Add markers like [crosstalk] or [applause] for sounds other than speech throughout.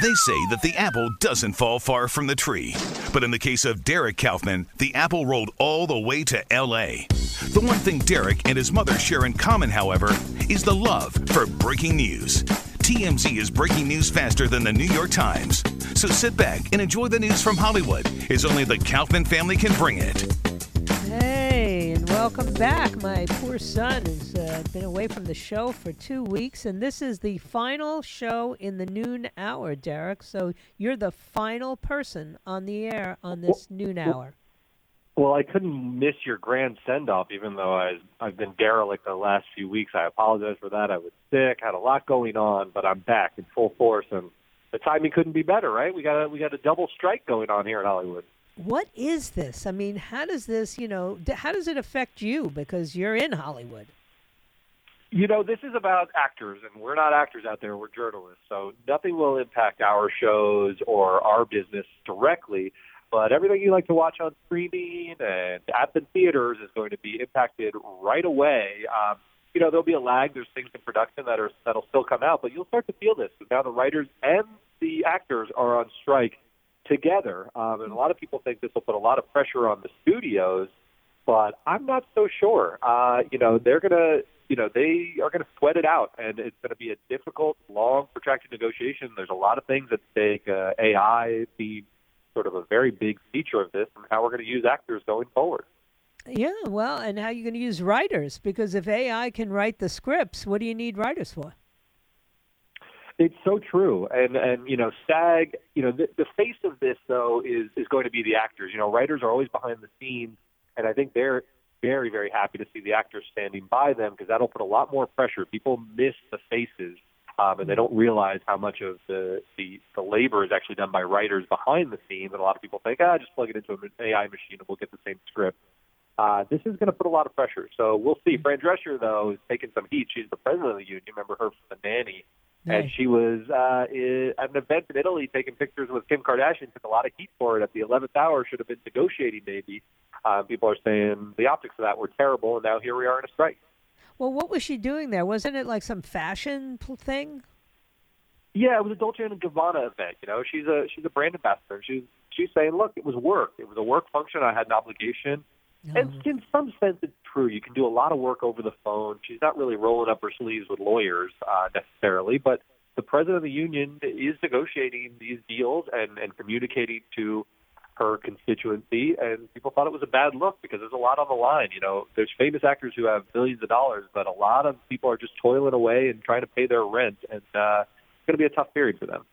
They say that the apple doesn't fall far from the tree. But in the case of Derek Kaufman, the apple rolled all the way to LA. The one thing Derek and his mother share in common, however, is the love for breaking news. TMZ is breaking news faster than the New York Times. So sit back and enjoy the news from Hollywood, as only the Kaufman family can bring it. Welcome back. My poor son has uh, been away from the show for two weeks, and this is the final show in the noon hour, Derek. So you're the final person on the air on this noon hour. Well, I couldn't miss your grand send off, even though I, I've been derelict the last few weeks. I apologize for that. I was sick, had a lot going on, but I'm back in full force, and the timing couldn't be better, right? We got a, we got a double strike going on here in Hollywood. What is this? I mean, how does this, you know, how does it affect you because you're in Hollywood? You know, this is about actors, and we're not actors out there. We're journalists, so nothing will impact our shows or our business directly. But everything you like to watch on streaming and at the theaters is going to be impacted right away. Um, you know, there'll be a lag. There's things in production that are that'll still come out, but you'll start to feel this. Now the writers and the actors are on strike together, um, and a lot of people think this will put a lot of pressure on the studios. But I'm not so sure. Uh, you know, they're gonna, you know, they are gonna sweat it out, and it's gonna be a difficult, long, protracted negotiation. There's a lot of things at stake. Uh, AI being sort of a very big feature of this, and how we're to use actors going forward. Yeah, well, and how you going to use writers? Because if AI can write the scripts, what do you need writers for? It's so true, and and you know, SAG, you know, the, the face of this though is is going to be the actors. You know, writers are always behind the scenes, and I think they're very very happy to see the actors standing by them because that'll put a lot more pressure. People miss the faces, um, and they don't realize how much of the, the the labor is actually done by writers behind the scenes. And a lot of people think, ah, just plug it into an AI machine and we'll get the same script. Uh, this is going to put a lot of pressure. So we'll see. Fran Drescher, though, is taking some heat. She's the president of the union. Remember her from the nanny. And she was uh, at an event in Italy taking pictures with Kim Kardashian. Took a lot of heat for it at the 11th hour. Should have been negotiating, maybe. Uh, people are saying the optics of that were terrible, and now here we are in a strike. Well, what was she doing there? Wasn't it like some fashion thing? Yeah, it was a Dolce and Gabbana event. You know, she's a she's a brand ambassador. She's she's saying, look, it was work. It was a work function. I had an obligation. And in some sense, it's true. You can do a lot of work over the phone. She's not really rolling up her sleeves with lawyers uh, necessarily, but the president of the union is negotiating these deals and, and communicating to her constituency. And people thought it was a bad look because there's a lot on the line. You know, there's famous actors who have millions of dollars, but a lot of people are just toiling away and trying to pay their rent, and uh, it's going to be a tough period for them.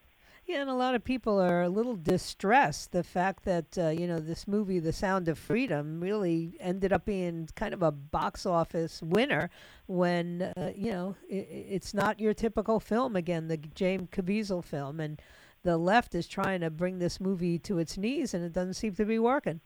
And a lot of people are a little distressed. The fact that uh, you know this movie, The Sound of Freedom, really ended up being kind of a box office winner when uh, you know i i- it's not your typical film again, the James Caviezel film, and the left is trying to bring this movie to its knees, and it doesn't seem to be working.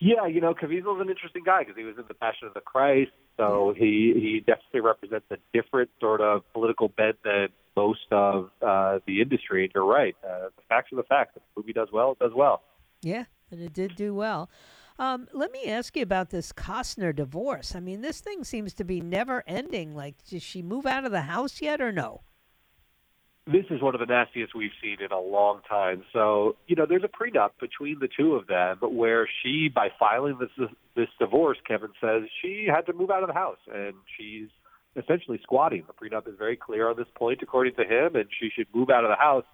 Yeah, you know, Caviezel's an interesting guy because he was in The Passion of the Christ, so he he definitely represents a different sort of political bent than most of uh, the industry. And you're right, uh, the facts are the facts. If the movie does well, it does well. Yeah, and it did do well. Um, let me ask you about this Costner divorce. I mean, this thing seems to be never ending. Like, did she move out of the house yet or no? This is one of the nastiest we've seen in a long time. So, you know, there's a prenup between the two of them where she, by filing this this divorce, Kevin says she had to move out of the house, and she's essentially squatting. The prenup is very clear on this point, according to him, and she should move out of the house.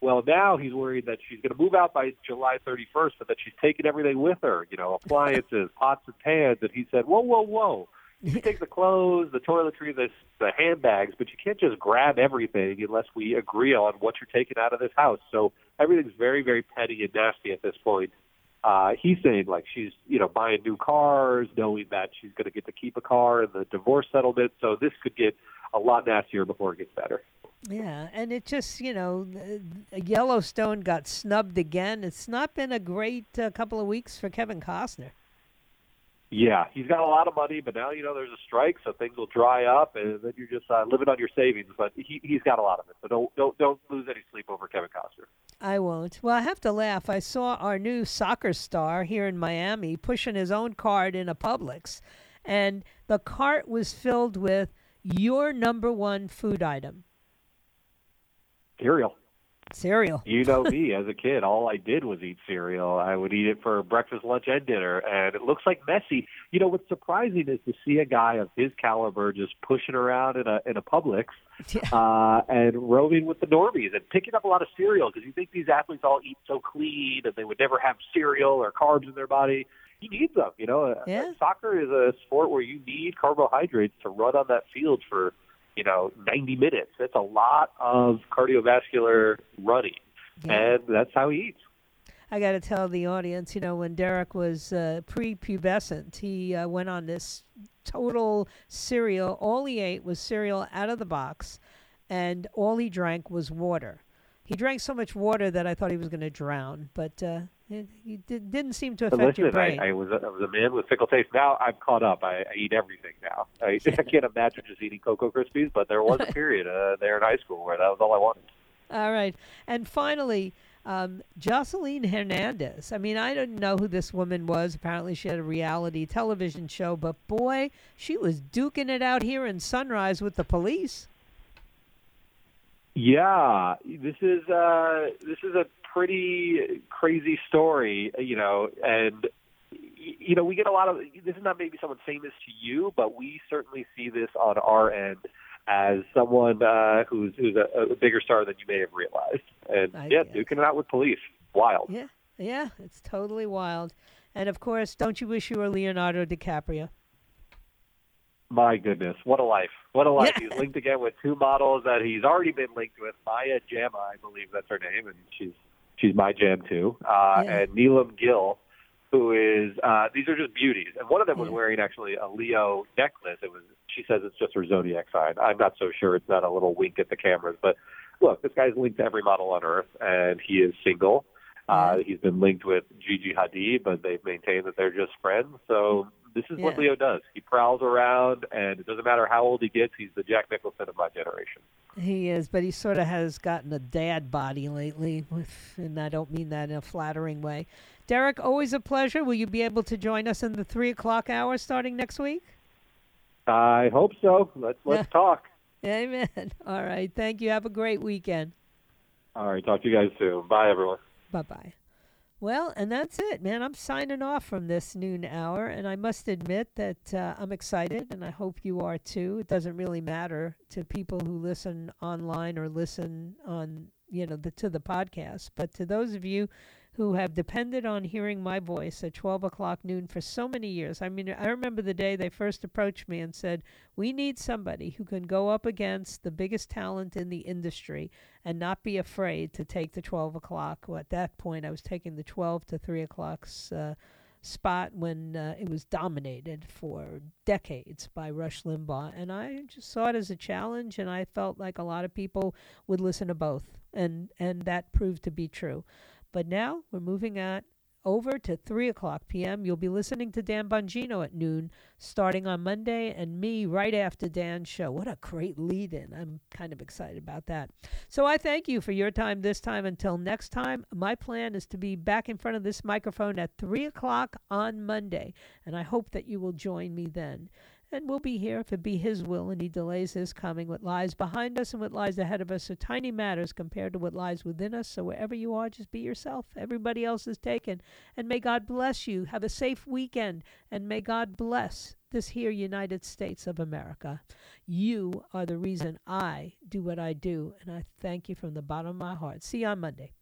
Well, now he's worried that she's going to move out by July 31st, but that she's taking everything with her, you know, appliances, pots and pans. And he said, whoa, whoa, whoa. You take the clothes, the toiletry, the, the handbags, but you can't just grab everything unless we agree on what you're taking out of this house. So everything's very, very petty and nasty at this point. Uh, he's saying like she's, you know, buying new cars, knowing that she's going to get to keep a car in the divorce settlement. So this could get a lot nastier before it gets better. Yeah, and it just, you know, Yellowstone got snubbed again. It's not been a great uh, couple of weeks for Kevin Costner. Yeah, he's got a lot of money, but now you know there's a strike, so things will dry up, and then you're just uh, living on your savings. But he he's got a lot of it, so don't don't don't lose any sleep over Kevin Costner. I won't. Well, I have to laugh. I saw our new soccer star here in Miami pushing his own cart in a Publix, and the cart was filled with your number one food item. Cereal. Cereal. You know [laughs] me as a kid, all I did was eat cereal. I would eat it for breakfast, lunch, and dinner, and it looks like Messi. You know what's surprising is to see a guy of his caliber just pushing around in a in a Publix uh, and roaming with the normies and picking up a lot of cereal because you think these athletes all eat so clean and they would never have cereal or carbs in their body. He needs them. You know, Yeah. soccer is a sport where you need carbohydrates to run on that field for you know 90 minutes. That's a lot of cardiovascular running, Yeah. and that's how he eats. I got to tell the audience, you know, when Derek was uh, prepubescent, he uh, went on this total cereal. All he ate was cereal out of the box, and all he drank was water. He drank so much water that I thought he was going to drown, but uh, it, he did, didn't seem to affect your brain. I, I was a, I was a man with fickle taste. Now I'm caught up. I, I eat everything now. I, [laughs] I can't imagine just eating Cocoa Krispies, but there was a [laughs] period uh, there in high school where that was all I wanted. All right. And finally, um, Joseline Hernandez. I mean, I didn't know who this woman was. Apparently, she had a reality television show, but boy, she was duking it out here in Sunrise with the police. Yeah, this is uh, this is a pretty crazy story, you know, and you know we get a lot of this is not maybe someone famous to you, but we certainly see this on our end as someone uh, who's who's a, a bigger star than you may have realized, and I yeah, guess. duking it out with police, wild. Yeah, yeah, it's totally wild. And of course, don't you wish you were Leonardo DiCaprio? My goodness, what a life! What a life! He's linked again with two models that he's already been linked with. Maya Jama, I believe that's her name, and she's she's my jam too. Uh, Yeah. And Neelam Gill, who is uh, these are just beauties, and one of them was Yeah. wearing actually a Leo necklace. It was she says it's just her zodiac sign. I'm not so sure. It's not a little wink at the cameras, but look, this guy's linked to every model on earth, and he is single. Uh, he's been linked with Gigi Hadid, but they've maintained that they're just friends. So this is what Leo does. He prowls around, and it doesn't matter how old he gets. He's the Jack Nicholson of my generation. He is, but he sort of has gotten a dad body lately, and I don't mean that in a flattering way. Derek, always a pleasure. Will you be able to join us in the three o'clock hour starting next week? I hope so. Let's [laughs] let's talk. Amen. [laughs] All right. Thank you. Have a great weekend. All right, talk to you guys soon. Bye, everyone. Bye bye. Well, and that's it, man. I'm signing off from this noon hour, and I must admit that uh, I'm excited, and I hope you are too. It doesn't really matter to people who listen online or listen on, you know, the, to the podcast, but to those of you who have depended on hearing my voice at 12 o'clock noon for so many years. I mean, I remember the day they first approached me and said, We need somebody who can go up against the biggest talent in the industry and not be afraid to take the 12 o'clock. Well, at that point, I was taking the 12 to 3 o'clock uh, spot when uh, it was dominated for decades by Rush Limbaugh. And I just saw it as a challenge, and I felt like a lot of people would listen to both. And, and that proved to be true. But now we're moving on over to 3 o'clock p.m. You'll be listening to Dan Bongino at noon, starting on Monday, and me right after Dan's show. What a great lead in. I'm kind of excited about that. So I thank you for your time this time. Until next time, my plan is to be back in front of this microphone at 3 o'clock on Monday, and I hope that you will join me then. And we'll be here if it be His will and He delays His coming. What lies behind us and what lies ahead of us are tiny matters compared to what lies within us. So wherever you are, just be yourself. Everybody else is taken. And may God bless you. Have a safe weekend. And may God bless this here United States of America. You are the reason I do what I do. And I thank you from the bottom of my heart. See you on Monday.